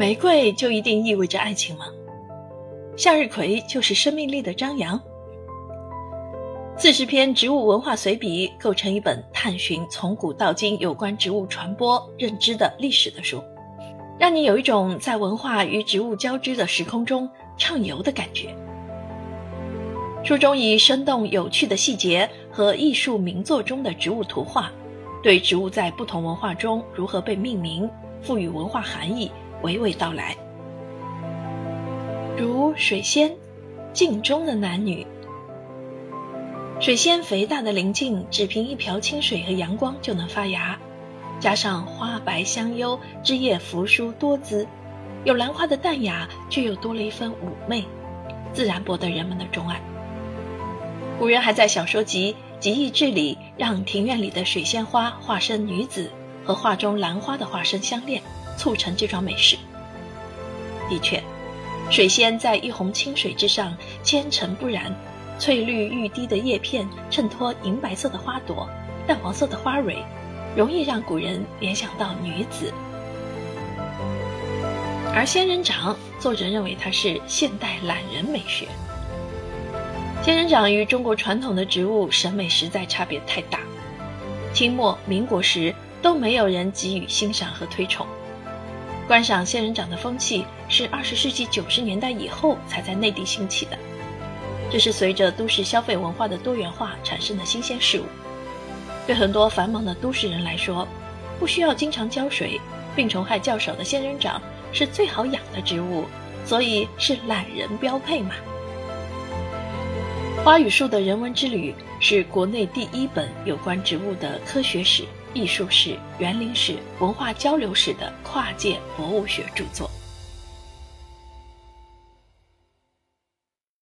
玫瑰就一定意味着爱情吗？向日葵就是生命力的张扬？四十篇植物文化随笔构成一本探寻从古到今有关植物传播认知的历史的书，让你有一种在文化与植物交织的时空中畅游的感觉。书中以生动有趣的细节和艺术名作中的植物图画，对植物在不同文化中如何被命名、赋予文化含义娓娓道来。如水仙，镜中的男女。水仙肥大的鳞茎，只凭一瓢清水和阳光就能发芽，加上花白香幽，枝叶扶疏多姿，有兰花的淡雅，却又多了一分妩媚，自然博得人们的钟爱。古人还在小说集《集异志》里，让庭院里的水仙花化身女子，和画中兰花的化身相恋，促成这桩美事。的确，水仙在一泓清水之上，纤尘不染，翠绿欲滴的叶片衬托银白色的花朵，淡黄色的花蕊，容易让古人联想到女子。而仙人掌，作者认为它是现代懒人美学。仙人掌与中国传统的植物审美实在差别太大，清末民国时都没有人给予欣赏和推崇。观赏仙人掌的风气是二十世纪九十年代以后才在内地兴起的，这是随着都市消费文化的多元化产生的新鲜事物。对很多繁忙的都市人来说，不需要经常浇水、病虫害较少的仙人掌是最好养的植物，所以是懒人标配嘛。花与树的人文之旅是国内第一本有关植物的科学史、艺术史、园林史、文化交流史的跨界博物学著作。